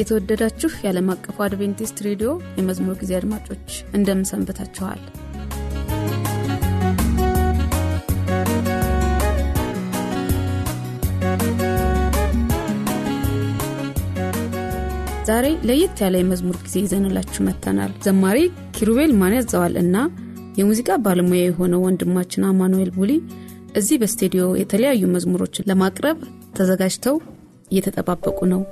የተወደዳችሁ የዓለም አቀፉ አድቬንቲስት ሬዲዮ የመዝሙር ጊዜ አድማጮች እንደምን ሰንብታችኋል? ዛሬ ለየት ያለ የመዝሙር ጊዜ ይዘንላችሁ መጥተናል። ዘማሪ ኪሩቤል ማን ያዘዋል እና የሙዚቃ ባለሙያ የሆነው ወንድማችን አማኑኤል ቡሊ እዚህ በስቱዲዮ የተለያዩ መዝሙሮችን ለማቅረብ ተዘጋጅተው እየተጠባበቁ ነው።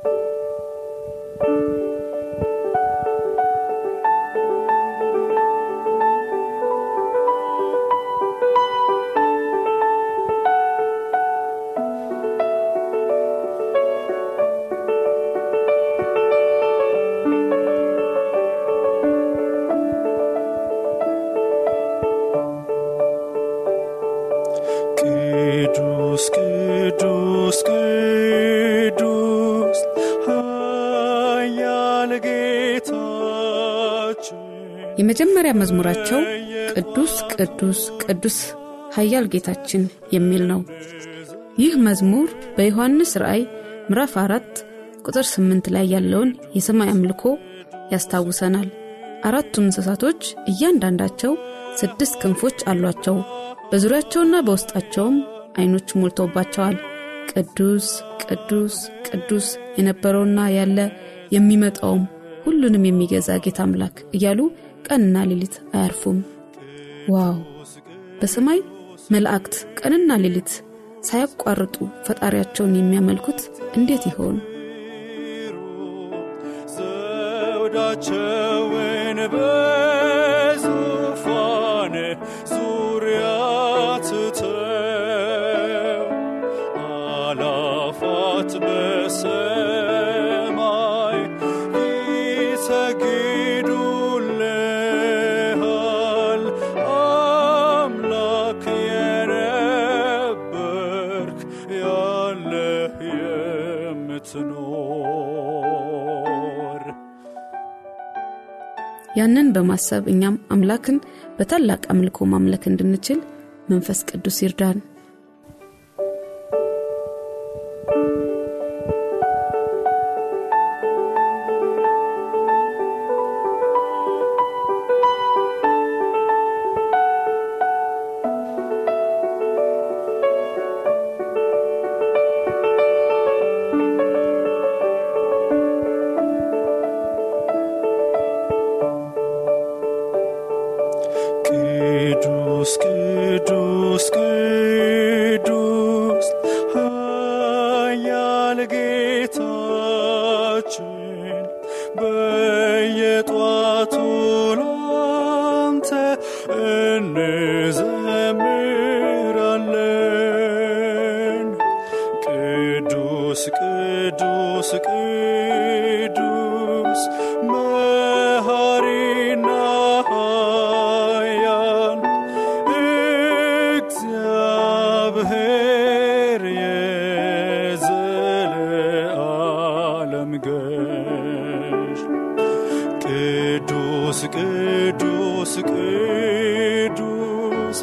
መዝሙራቸው ቅዱስ ቅዱስ ቅዱስ ኃያል ጌታችን የሚል ነው። ይህ መዝሙር በዮሐንስ ራእይ ምዕራፍ አራት ቁጥር ስምንት ላይ ያለውን የሰማይ አምልኮ ያስታውሰናል። አራቱ እንስሳቶች እያንዳንዳቸው ስድስት ክንፎች አሏቸው። በዙሪያቸውና በውስጣቸውም ዐይኖች ሞልተውባቸዋል። ቅዱስ ቅዱስ ቅዱስ የነበረውና ያለ የሚመጣውም ሁሉንም የሚገዛ ጌታ አምላክ እያሉ ቀንና ሌሊት አያርፉም። ዋው! በሰማይ መላእክት ቀንና ሌሊት ሳያቋርጡ ፈጣሪያቸውን የሚያመልኩት እንዴት ይሆን? ዘውዳቸውን ያንን በማሰብ እኛም አምላክን በታላቅ አምልኮ ማምለክ እንድንችል መንፈስ ቅዱስ ይርዳን። ቅዱስ ቅዱስ ቅዱስ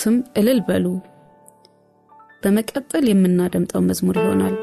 ስም እልል በሉ። በመቀጠል የምናደምጠው መዝሙር ይሆናል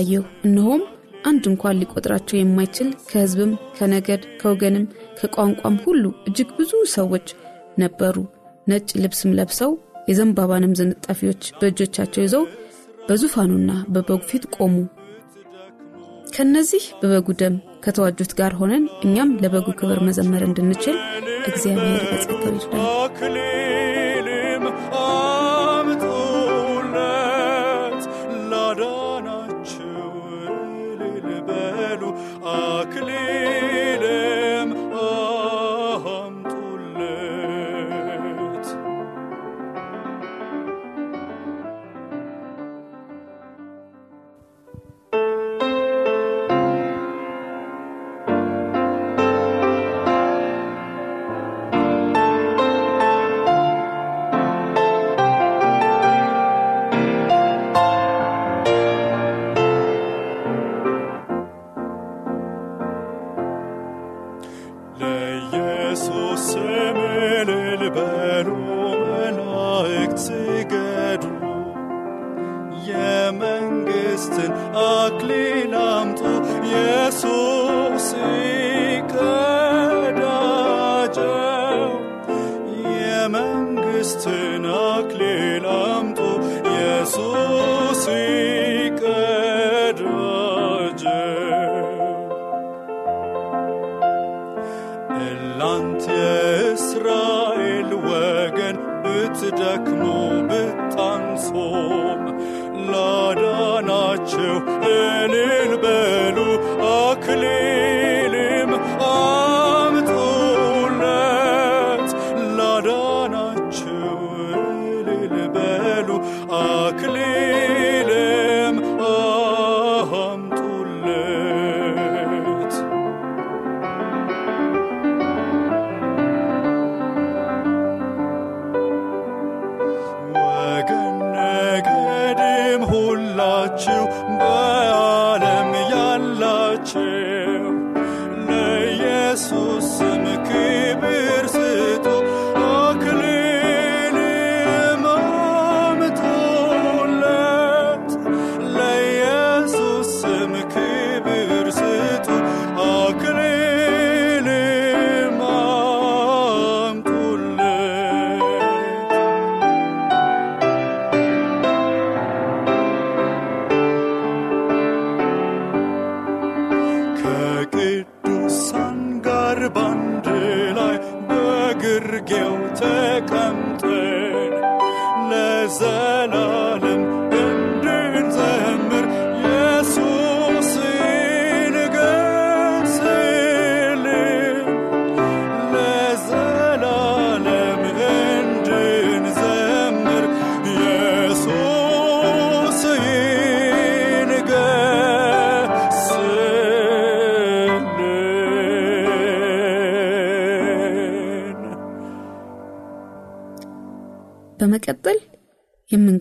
አየሁ እነሆም አንድ እንኳን ሊቆጥራቸው የማይችል ከሕዝብም ከነገድ ከወገንም ከቋንቋም ሁሉ እጅግ ብዙ ሰዎች ነበሩ። ነጭ ልብስም ለብሰው የዘንባባንም ዝንጣፊዎች በእጆቻቸው ይዘው በዙፋኑና በበጉ ፊት ቆሙ። ከነዚህ በበጉ ደም ከተዋጁት ጋር ሆነን እኛም ለበጉ ክብር መዘመር እንድንችል እግዚአብሔር በጸጋው ይርዳል መላእክት ስገዱ የመንግሥትን አክሊል አምጡ ኢየሱስ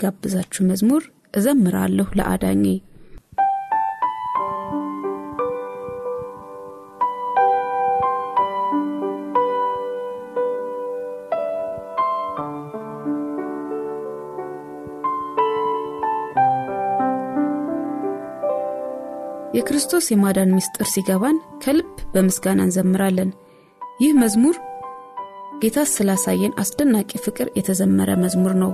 የምንጋብዛችሁ መዝሙር እዘምራለሁ ለአዳኜ። የክርስቶስ የማዳን ምስጢር ሲገባን ከልብ በምስጋና እንዘምራለን። ይህ መዝሙር ጌታ ስላሳየን አስደናቂ ፍቅር የተዘመረ መዝሙር ነው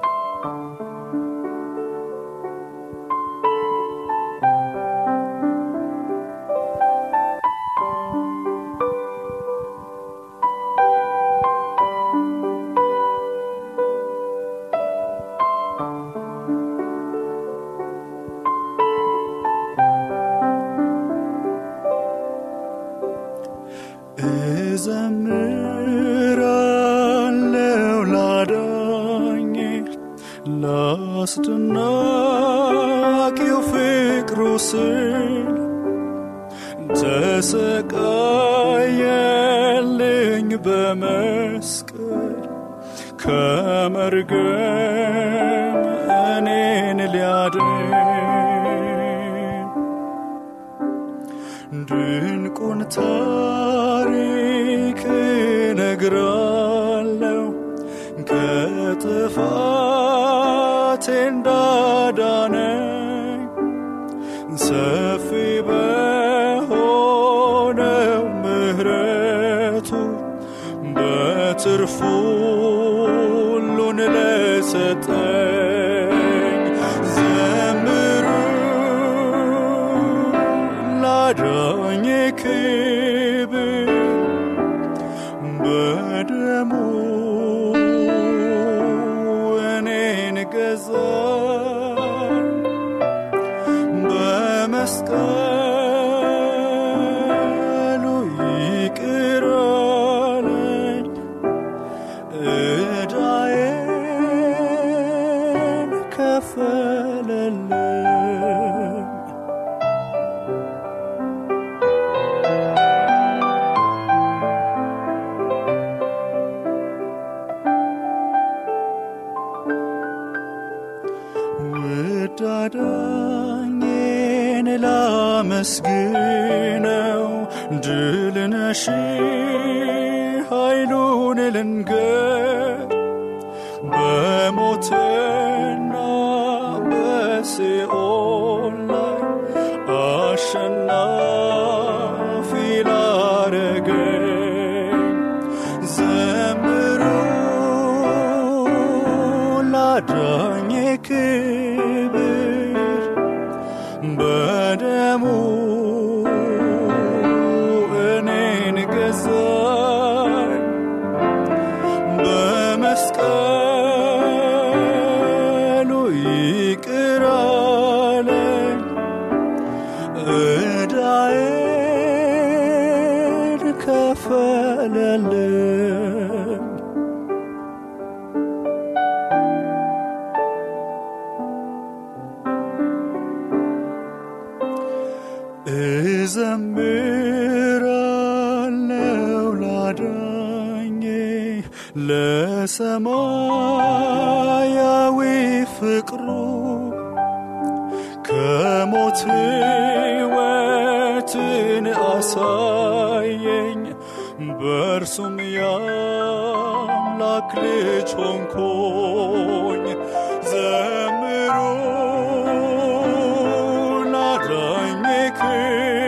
ድንቁን ታሪክ ነግራለው ከጥፋቴ እንዳዳነኝ ሰፊ በሆነው ምሕረቱ በትርፉ ሁሉን ለሰጠኝ ዕዳዬን ከፈለልኝ ውድ አዳኜን ላመስግነው ድል ላዳኝ ክብር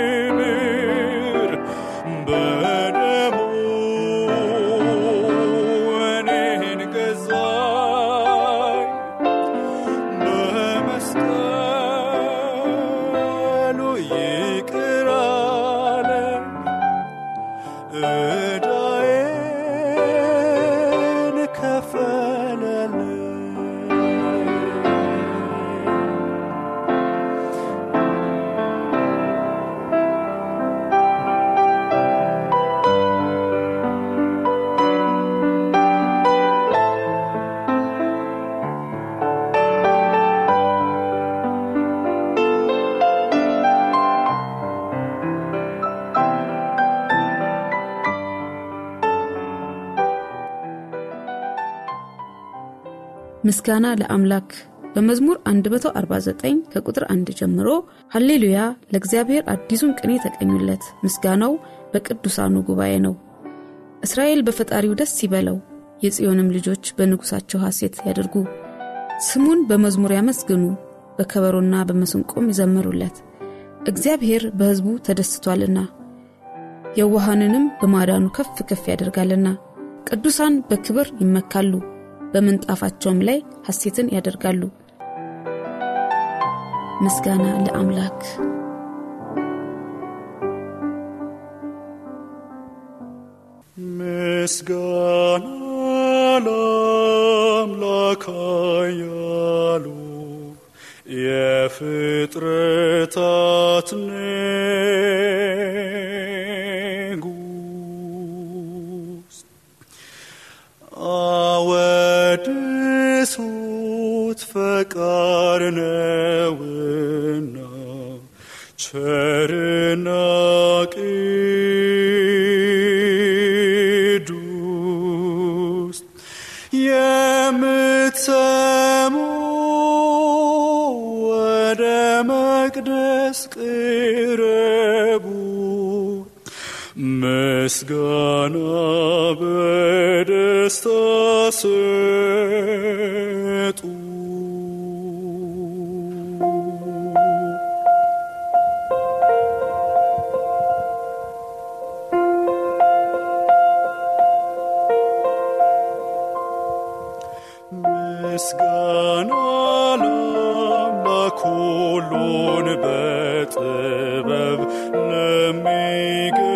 ምስጋና ለአምላክ። በመዝሙር 149 ከቁጥር 1 ጀምሮ ሃሌሉያ! ለእግዚአብሔር አዲሱን ቅኔ ተቀኙለት። ምስጋናው በቅዱሳኑ ጉባኤ ነው። እስራኤል በፈጣሪው ደስ ይበለው። የጽዮንም ልጆች በንጉሳቸው ሐሴት ያደርጉ ስሙን በመዝሙር ያመስግኑ። በከበሮና በመስንቆም ይዘምሩለት። እግዚአብሔር በሕዝቡ ተደስቷልና የዋሃንንም በማዳኑ ከፍ ከፍ ያደርጋልና ቅዱሳን በክብር ይመካሉ በምንጣፋቸውም ላይ ሐሴትን ያደርጋሉ። ምስጋና ለአምላክ። ምስጋና ለአምላክ ያሉ የፍጥረታት ሁሉን በጥበብ ለሚገዛ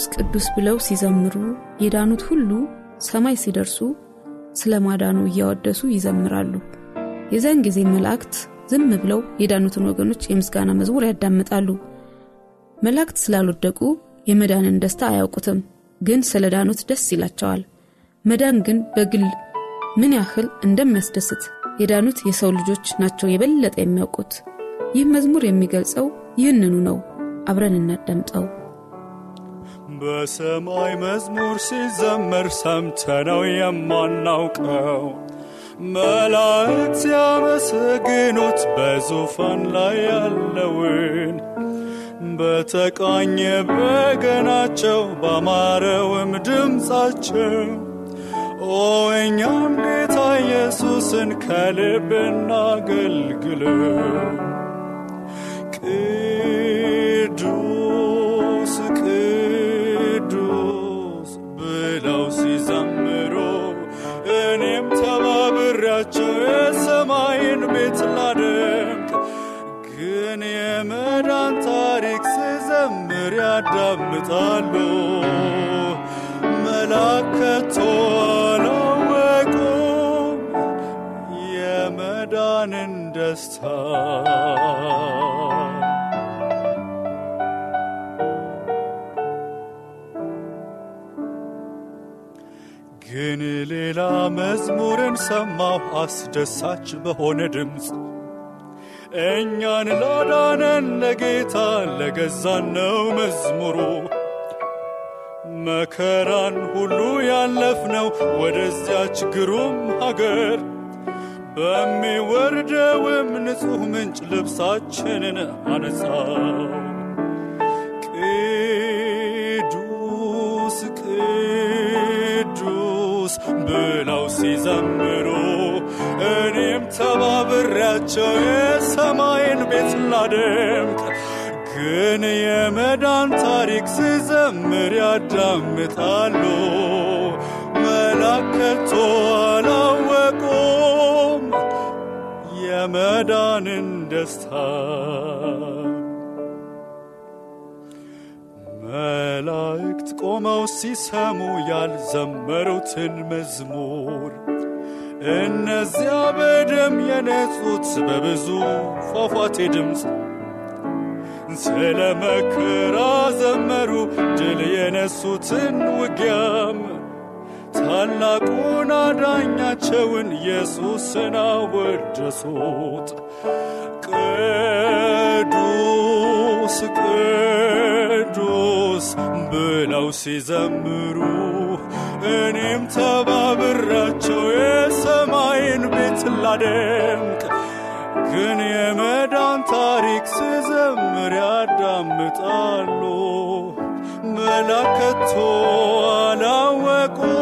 ቅዱስ ቅዱስ ብለው ሲዘምሩ የዳኑት ሁሉ ሰማይ ሲደርሱ ስለ ማዳኑ እያወደሱ ይዘምራሉ። የዚያን ጊዜ መላእክት ዝም ብለው የዳኑትን ወገኖች የምስጋና መዝሙር ያዳምጣሉ። መላእክት ስላልወደቁ የመዳንን ደስታ አያውቁትም፣ ግን ስለ ዳኑት ደስ ይላቸዋል። መዳን ግን በግል ምን ያህል እንደሚያስደስት የዳኑት የሰው ልጆች ናቸው የበለጠ የሚያውቁት። ይህ መዝሙር የሚገልጸው ይህንኑ ነው። አብረን እናዳምጠው። በሰማይ መዝሙር ሲዘመር ሰምተነው የማናውቀው መላእክት ሲያመሰግኑት በዙፋን ላይ ያለውን በተቃኘ በገናቸው ባማረውም ድምፃቸው ኦ እኛም ጌታ ኢየሱስን ከልብ እናገልግለው። ያዳምጣሉ መላከቶ አላወቁም የመዳንን ደስታ ግን ሌላ መዝሙርን ሰማሁ። አስደሳች በሆነ ድምፅ እኛን ላዳነን ለጌታ ለገዛን ነው መዝሙሩ መከራን ሁሉ ያለፍነው ወደዚያች ግሩም ሀገር በሚወርደውም ንጹሕ ምንጭ ልብሳችንን አነጻው። ቅዱስ ቅዱስ ብለው ሲዘምሩ እኔም ተባብሬያቸው የሰማይን ቤት ላደምቅ ግን የመዳን ታሪክ ስዘምር ያዳምጣሉ። መላከቶ አላወቁም የመዳንን ደስታ። መላእክት ቆመው ሲሰሙ ያልዘመሩትን መዝሙር እነዚያ በደም የነጹት በብዙ ፏፏቴ ድምፅ ስለ መከራ ዘመሩ ድል የነሱትን ውጊያም ታላቁን አዳኛቸውን ኢየሱስን አወደሱት። ቅዱስ ቅዱስ ብለው ሲዘምሩ እኔም ተባብራቸው የሰማይን ቤት ላደምቅ ግን የመዳን ታሪክ ስዘምር ያዳምጣሉ። መላከቶ አላወቁም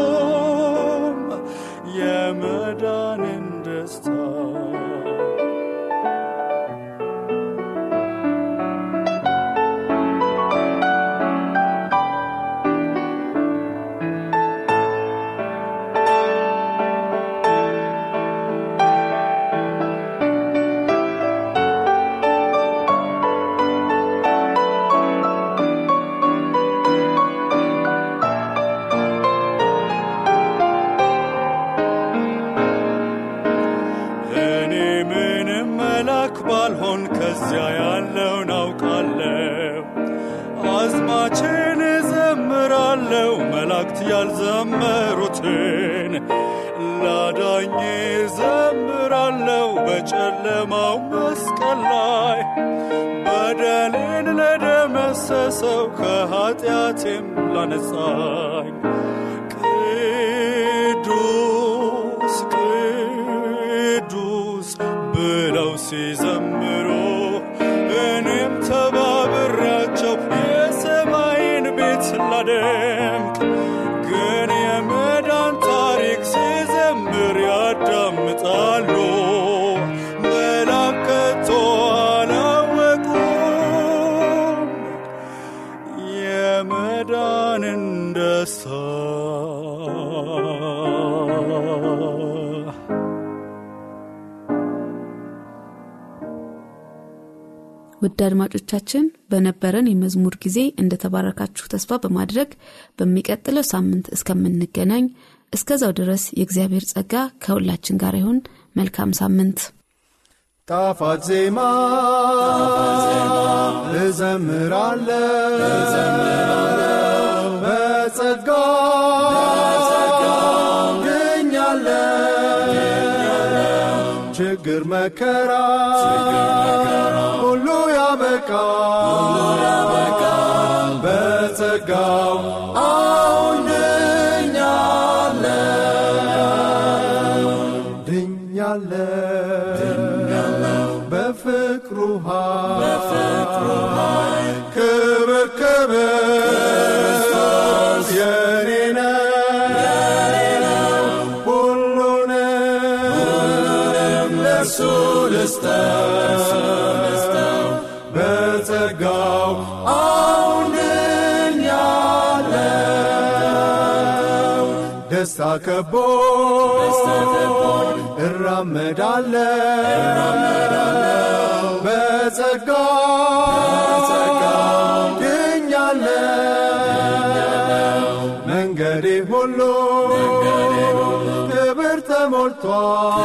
ያልዘመሩትን ላዳኝ እዘምራለሁ በጨለማው መስቀል ላይ። በደሌን ለደመሰሰው ከኃጢአቴም ላነጻኝ ውድ አድማጮቻችን በነበረን የመዝሙር ጊዜ እንደተባረካችሁ ተስፋ በማድረግ በሚቀጥለው ሳምንት እስከምንገናኝ እስከዛው ድረስ የእግዚአብሔር ጸጋ ከሁላችን ጋር ይሁን። መልካም ሳምንት። ጣፋት ዜማ እዘምራለሁ በጸጋ ድኛለሁ ችግር መከራ ያበቃ በጸጋው አሁን ለእርሱ ልስጠው ከቦኝ እራመዳለሁ በጸጋው ድኛለሁ መንገዴ ሁሉ ክብር ተሞልቷል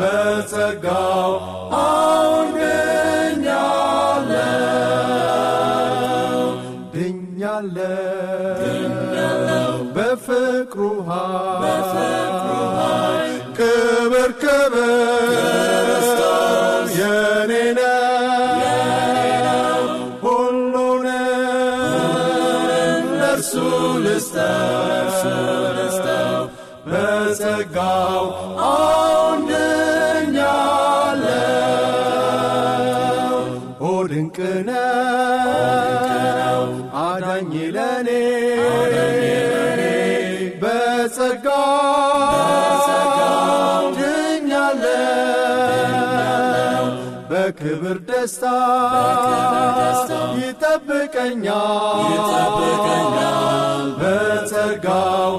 በጸጋው አሁን ድኛለሁ ድኛለሁ ይጠብቀኛል በጸጋው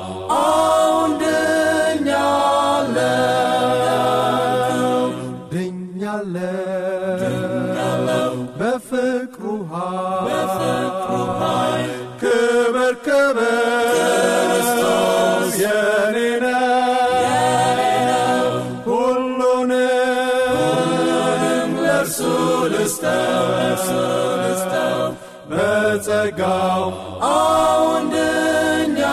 በጸጋው አሁን ድኛለው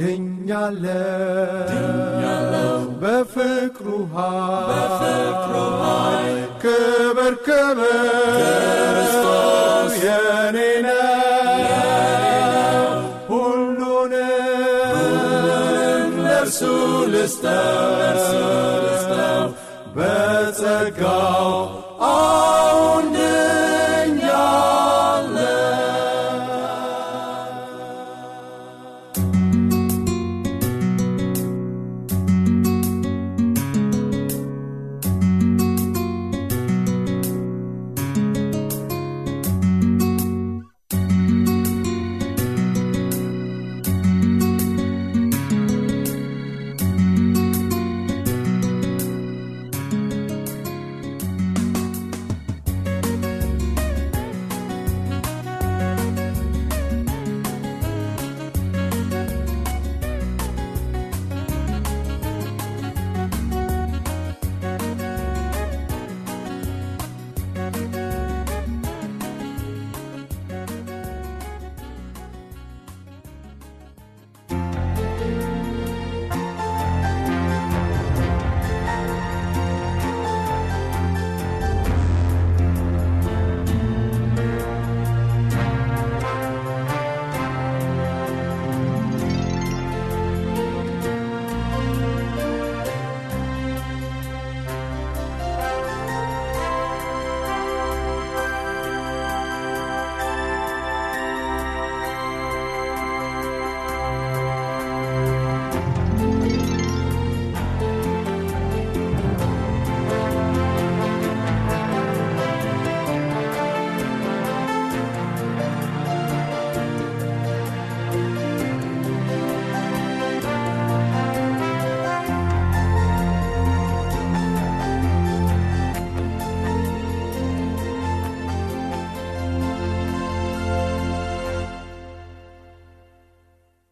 ድኛለው በፍቅሩ ኃይል ክብር ክብር የኔ ነው